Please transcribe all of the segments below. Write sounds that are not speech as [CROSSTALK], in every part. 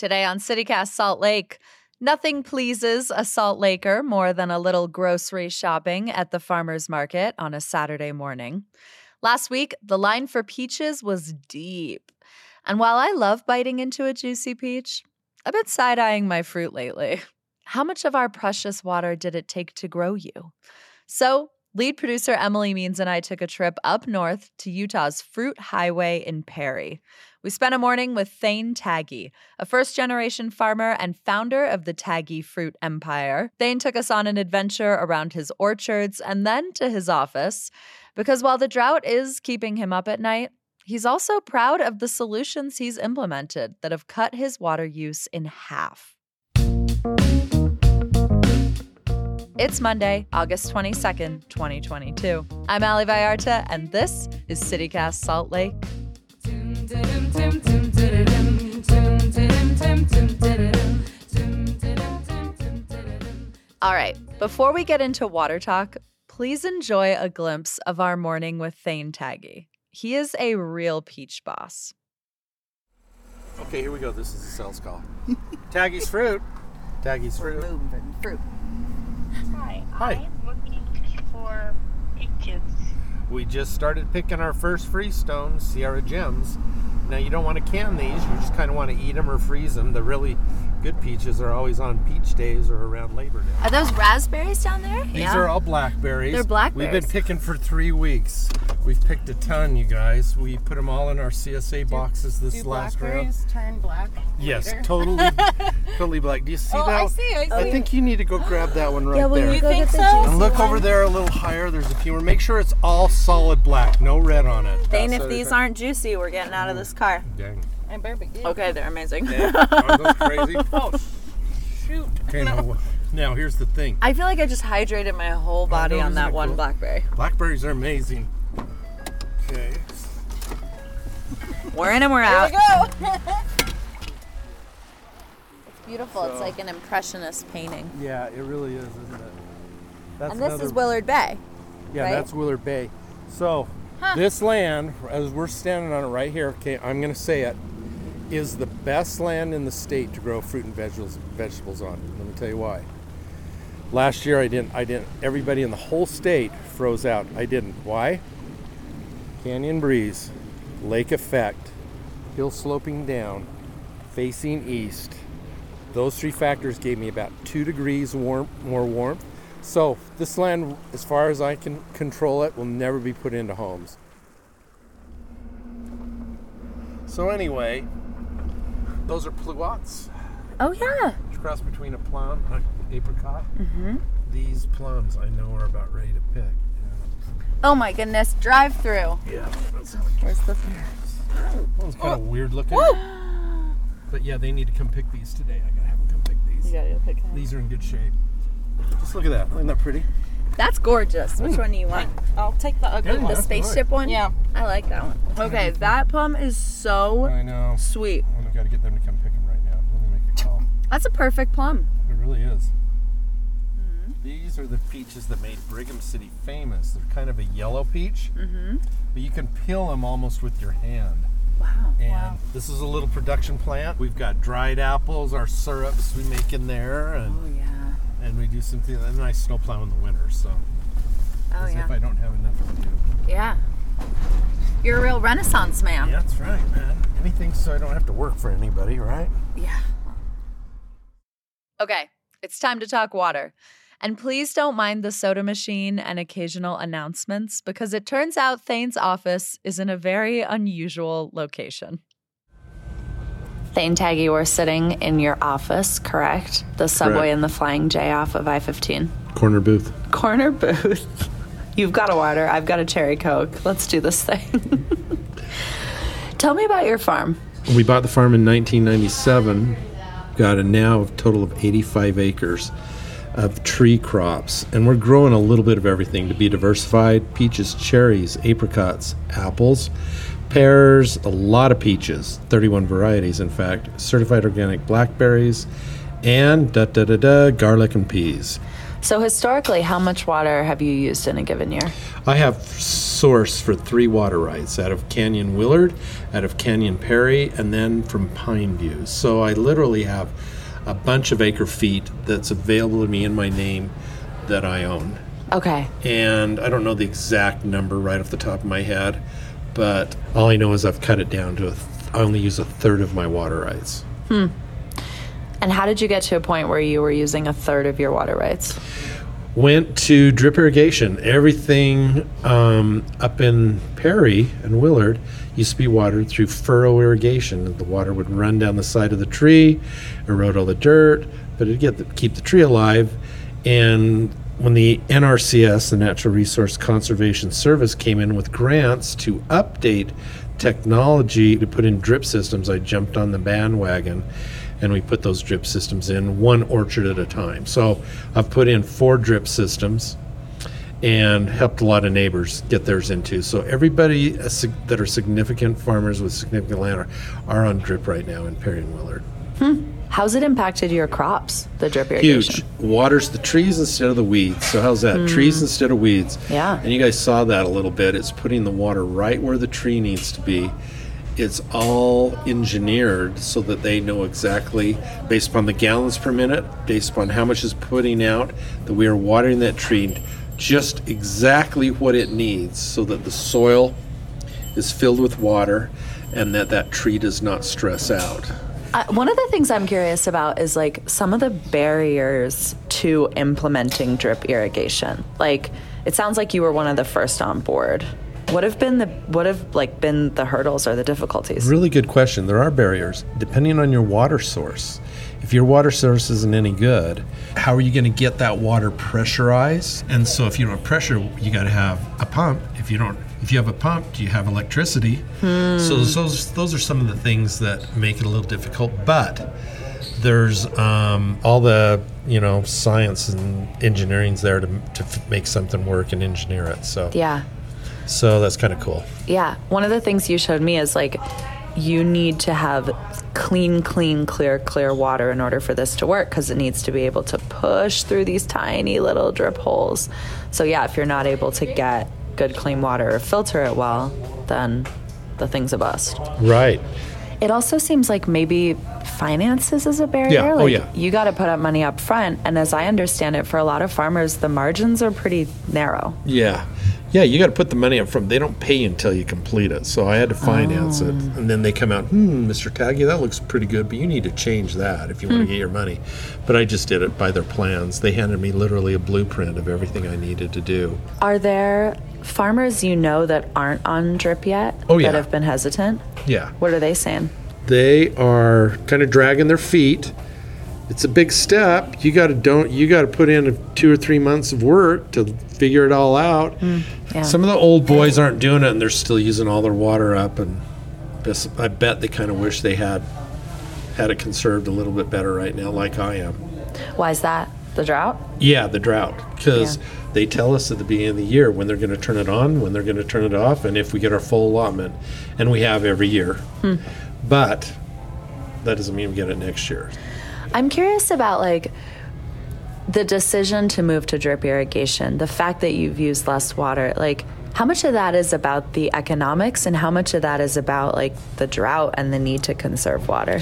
Today on CityCast Salt Lake, nothing pleases a Salt Laker more than a little grocery shopping at the farmer's market on a Saturday morning. Last week, the line for peaches was deep. And while I love biting into a juicy peach, I've been side eyeing my fruit lately. How much of our precious water did it take to grow you? So, lead producer Emily Means and I took a trip up north to Utah's Fruit Highway in Perry. We spent a morning with Thayne Tagge, a first generation farmer and founder of the Tagge Fruit Empire. Thayne took us on an adventure around his orchards and then to his office, because while the drought is keeping him up at night, he's also proud of the solutions he's implemented that have cut his water use in half. It's Monday, August 22nd, 2022. I'm Ali Vallarta, and this is CityCast Salt Lake. All right, before we get into water talk, please enjoy a glimpse of our morning with Thayne Tagge. He is a real peach boss. Okay, here we go. This is the sales call. Tagge's fruit. Tagge's fruit. moving fruit. Hi. Hi. I'm looking for peaches. We just started picking our first freestone Sierra Gems. Now you don't want to can these. You just kind of want to eat them or freeze them. The really good peaches are always on peach days or around Labor Day. Are those raspberries down there? These are all blackberries. They're blackberries. We've been picking for three weeks. We've picked a ton, you guys. We put them all in our CSA boxes this Do last round. blackberries turn black? Yes, later? totally, [LAUGHS] totally black. Do you see Oh, that? I see, I see. I think you need to go grab that one right Yeah, will there. you go think get the so? And look one? over there a little higher. There's a few more. Make sure it's all solid black, no red on it. Dane, That's if these aren't juicy, we're getting out of this car. Dang. I better be good. Okay, they're amazing. Dang. [LAUGHS] Aren't those crazy? Oh, oh shoot. Okay, now, now here's the thing. I feel like I just hydrated my whole oh, body know, on isn't that one cool? blackberry. Blackberries are amazing. Okay. We're in and we're out. Here out. we go. [LAUGHS] Beautiful. It's like an impressionist painting. Yeah, it really is, isn't it? That's And this is Willard Bay. Yeah, right? that's Willard Bay. So, this land, as we're standing on it right here, okay, I'm going to say it, is the best land in the state to grow fruit and vegetables vegetables on. Let me tell you why. Last year I didn't I didn't everybody in the whole state froze out. I didn't. Why? Canyon breeze, lake effect, hill sloping down, facing east. Those three factors gave me about two degrees warm, more warmth. So this land, as far as I can control it, will never be put into homes. So anyway, those are pluots. Oh yeah. Cross between a plum and an apricot. Mm-hmm. These plums I know are about ready to pick. Oh my goodness. Drive through. Yeah, that's Where's the That one's kind of weird looking. But yeah, they need to come pick these today. I gotta have them come pick these. You gotta pick These are in good shape. Just look at that. Isn't that pretty? That's gorgeous. Which mm. one do you want? I'll take the ugly Yeah, one. The that's spaceship one? Yeah. I like that one. Mm-hmm. Okay, that plum is so sweet. I know. sweet. I gotta get them to come pick them right now. Let me make a call. That's a perfect plum. It really is. Mm-hmm. These are the peaches that made Brigham City famous. They're kind of a yellow peach, mm-hmm. but you can peel them almost with your hand. Wow. And this is a little production plant. We've got dried apples, our syrups we make in there, and Oh yeah. and we do something. And then I snowplow in the winter, so Oh yeah. if I don't have enough to do. Yeah. You're a real renaissance man. Yeah, that's right, man. Anything so I don't have to work for anybody, right? Yeah. Okay, it's time to talk water. And please don't mind the soda machine and occasional announcements because it turns out Thayne's office is in a very unusual location. Thayne Tagge, we're sitting in your office, correct? The subway Correct. and the Flying J off of I 15. Corner booth. Corner booth. [LAUGHS] You've got a water, I've got a cherry Coke. Let's do this thing. [LAUGHS] Tell me about your farm. We bought the farm in 1997. Got a now total of 85 acres of tree crops, and we're growing a little bit of everything to be diversified: peaches, cherries, apricots, apples, pears, a lot of peaches, 31 varieties, in fact, certified organic blackberries, and da da da da garlic and peas. So, historically, how much water have you used in a given year? I have source for three water rights out of Canyon Willard, out of Canyon Perry, and then from Pine View. So I literally have a bunch of acre feet that's available to me in my name that I own. Okay. And I don't know the exact number right off the top of my head, but all I know is I've cut it down to a th- I only use a third of my water rights. Hmm. And how did you get to a point where you were using a third of your water rights? Went to drip irrigation. Everything um, up in Perry and Willard used to be watered through furrow irrigation. The water would run down the side of the tree, erode all the dirt, but it'd get the, keep the tree alive. And when the NRCS, the Natural Resource Conservation Service, came in with grants to update technology to put in drip systems, I jumped on the bandwagon and we put those drip systems in one orchard at a time. So I've put in four drip systems and helped a lot of neighbors get theirs into. So everybody that are significant farmers with significant land are, are on drip right now in Perry and Willard. Hmm. How's it impacted your crops, the drip irrigation? Huge. Waters the trees instead of the weeds. So how's that? Trees hmm. instead of weeds. Yeah. And you guys saw that a little bit. It's putting the water right where the tree needs to be. It's all engineered so that they know exactly, based upon the gallons per minute, based upon how much is putting out, that we are watering that tree just exactly what it needs so that the soil is filled with water and that that tree does not stress out. Uh, one of the things I'm curious about is like some of the barriers to implementing drip irrigation. Like, it sounds like you were one of the first on board. What have been the what have like been the hurdles or the difficulties? Really good question. There are barriers depending on your water source. If your water source isn't any good, how are you going to get that water pressurized? And so, if you don't have pressure, you got to have a pump. If you don't, if you have a pump, do you have electricity? So those those are some of the things that make it a little difficult. But there's um, all the you know science and engineering's there to to f- make something work and engineer it. So Yeah. So that's kind of cool. Yeah. One of the things you showed me is like you need to have clean, clean, clear, clear water in order for this to work because it needs to be able to push through these tiny little drip holes. So, yeah, if you're not able to get good, clean water or filter it well, then the thing's a bust. Right. It also seems like maybe finances is a barrier. Yeah. Oh, yeah. you got to put up money up front. And as I understand it, for a lot of farmers, the margins are pretty narrow. Yeah. Yeah, you got to put the money up front. They don't pay until you complete it. So I had to finance it. And then they come out, hmm, Mr. Tagge, that looks pretty good, but you need to change that if you want to get your money. But I just did it by their plans. They handed me literally a blueprint of everything I needed to do. Are there farmers you know that aren't on drip yet Oh, yeah. that have been hesitant? Yeah. What are they saying? They are kind of dragging their feet. It's a big step. You got to don't you got to put in two or three months of work to figure it all out. Hmm. yeah. Some of the old boys aren't doing it, and they're still using all their water up. And I bet they kind of wish they had had it conserved a little bit better right now, like I am. Why is that? The drought? Yeah, the drought, because Yeah. they tell us at the beginning of the year when they're going to turn it on, when they're going to turn it off, and if we get our full allotment, and we have every year. Hmm. But that doesn't mean we get it next year. I'm curious about like the decision to move to drip irrigation, the fact that you've used less water, like how much of that is about the economics and how much of that is about like the drought and the need to conserve water?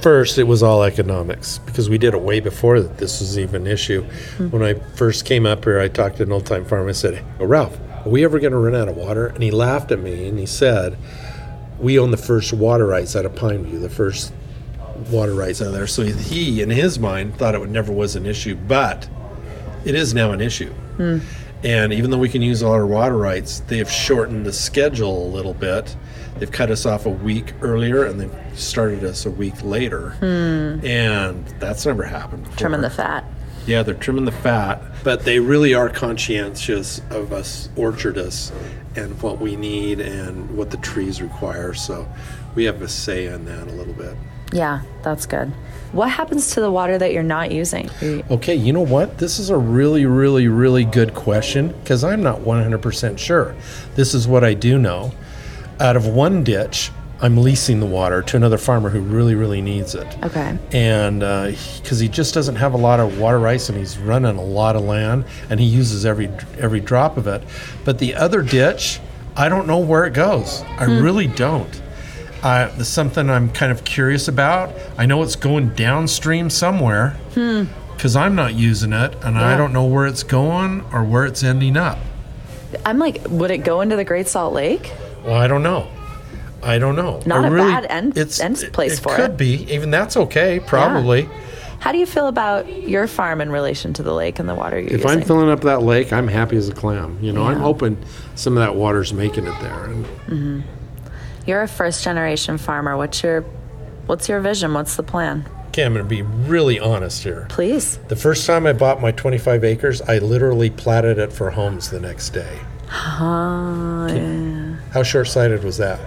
First, it was all economics because we did it way before that this was even an issue. Mm-hmm. When I first came up here, I talked to an old time farmer. I said, oh, Ralph, are we ever going to run out of water? And he laughed at me and he said, We own the first water rights out of Pineview, the first water rights out of there. So he, in his mind, thought it would never was an issue, but it is now an issue. Hmm. And even though we can use all our water rights, they have shortened the schedule a little bit. They've cut us off a week earlier and they've started us a week later. Hmm. And that's never happened before. Trimming the fat. Yeah, they're trimming the fat, but they really are conscientious of us orchardists and what we need and what the trees require. So we have a say in that a little bit. Yeah, that's good. What happens to the water that you're not using? Okay, you know what? This is a really, really, really good question because I'm not 100% sure. This is what I do know. Out of one ditch, I'm leasing the water to another farmer who really, really needs it. Okay. And uh, because he just doesn't have a lot of water rights and he's running a lot of land and he uses every every drop of it. But the other ditch, I don't know where it goes. I hmm. really don't. Uh, there's something I'm kind of curious about. I know it's going downstream somewhere because I'm not using it and I Yeah. don't know where it's going or where it's ending up. I'm like, would it go into the Great Salt Lake? Well, I don't know. I don't know. Not I a bad end- end place for it for could it. be. Even that's okay, probably. How do you feel about your farm in relation to the lake and the water you're If using? I'm filling up that lake, I'm happy as a clam. You know, I'm hoping some of that water's making it there. And You're a first generation farmer. What's your what's your vision? What's the plan? okay, I'm going to be really honest here. Please. The first time I bought my 25 acres, I literally platted it for homes the next day. Uh, yeah. How short-sighted was that?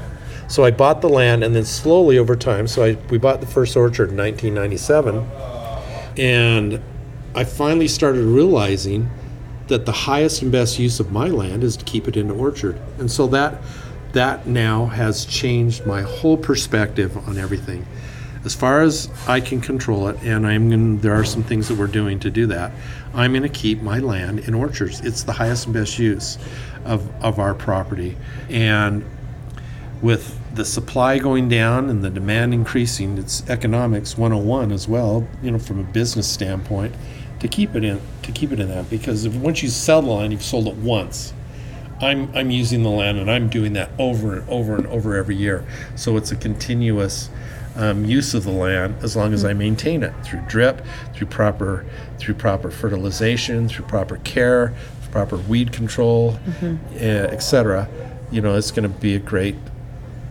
So I bought the land, and then slowly over time. So I we bought the first orchard in 1997, and I finally started realizing that the highest and best use of my land is to keep it into orchard, and so that that now has changed my whole perspective on everything. As far as I can control it, and I'm going there are some things that we're doing to do that. I'm going to keep my land in orchards. It's the highest and best use of, of our property. And with the supply going down and the demand increasing, it's economics 101 as well, you know, from a business standpoint, to keep it in to keep it in that because if, once you sell the land, you've sold it once. I'm I'm using the land and I'm doing that over and over and over every year. So it's a continuous um, use of the land as long as I maintain it through drip, through proper through proper fertilization, through proper care, proper weed control, uh, etc. You know, it's going to be a great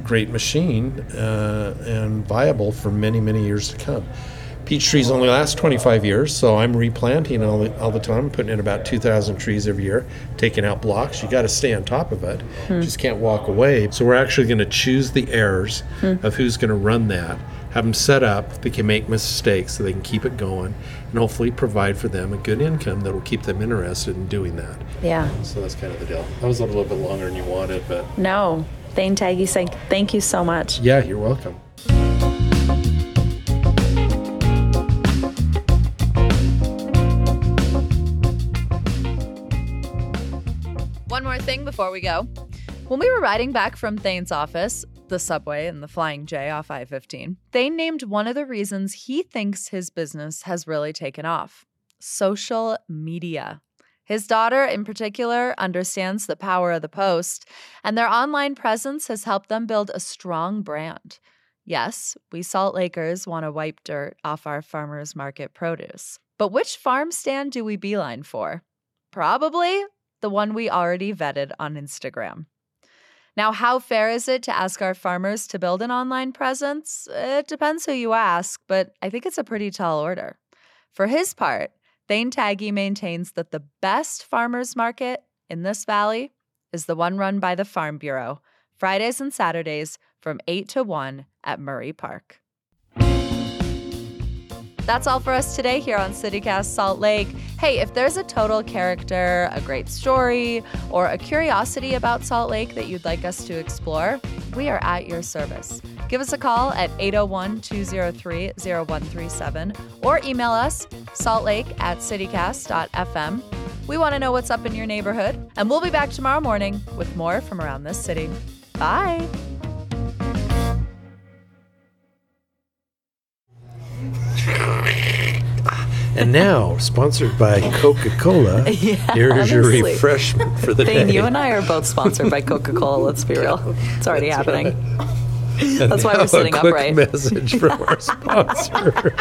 great machine uh, and viable for many many years to come. Peach trees only last 25 years, so I'm replanting all the, all the time, putting in about 2,000 trees every year, taking out blocks. You got to stay on top of it. You hmm. just can't walk away. So we're actually going to choose the heirs hmm. of who's going to run that, have them set up, they can make mistakes so they can keep it going, and hopefully provide for them a good income that will keep them interested in doing that. Yeah. So that's kind of the deal. That was a little bit longer than you wanted, but No. Thayne Tagge saying thank you so much. yeah, you're welcome. Thing before we go. When we were riding back from Thayne's office, the subway and the Flying J off I 15, Thayne named one of the reasons he thinks his business has really taken off social media. His daughter, in particular, understands the power of the post, and their online presence has helped them build a strong brand. Yes, we Salt Lakers want to wipe dirt off our farmers market produce. But which farm stand do we beeline for? Probably the one we already vetted on Instagram. Now, how fair is it to ask our farmers to build an online presence? It depends who you ask, but I think it's a pretty tall order. For his part, Thayne Tagge maintains that the best farmers market in this valley is the one run by the Farm Bureau, Fridays and Saturdays from 8 to 1 at Murray Park. That's all for us today here on CityCast Salt Lake. Hey, if there's a total character, a great story, or a curiosity about Salt Lake that you'd like us to explore, we are at your service. Give us a call at 801 203 0137 or email us saltlake at citycast.fm. We want to know what's up in your neighborhood, and we'll be back tomorrow morning with more from around this city. Bye. And now, sponsored by Coca Cola, [LAUGHS] yeah, here is your honestly. refreshment for the Thayne, day. you and I are both sponsored by [LAUGHS] Coca Cola, let's be real. It's already happening. And That's why we're [LAUGHS] now a sitting quick upright. message from our sponsor.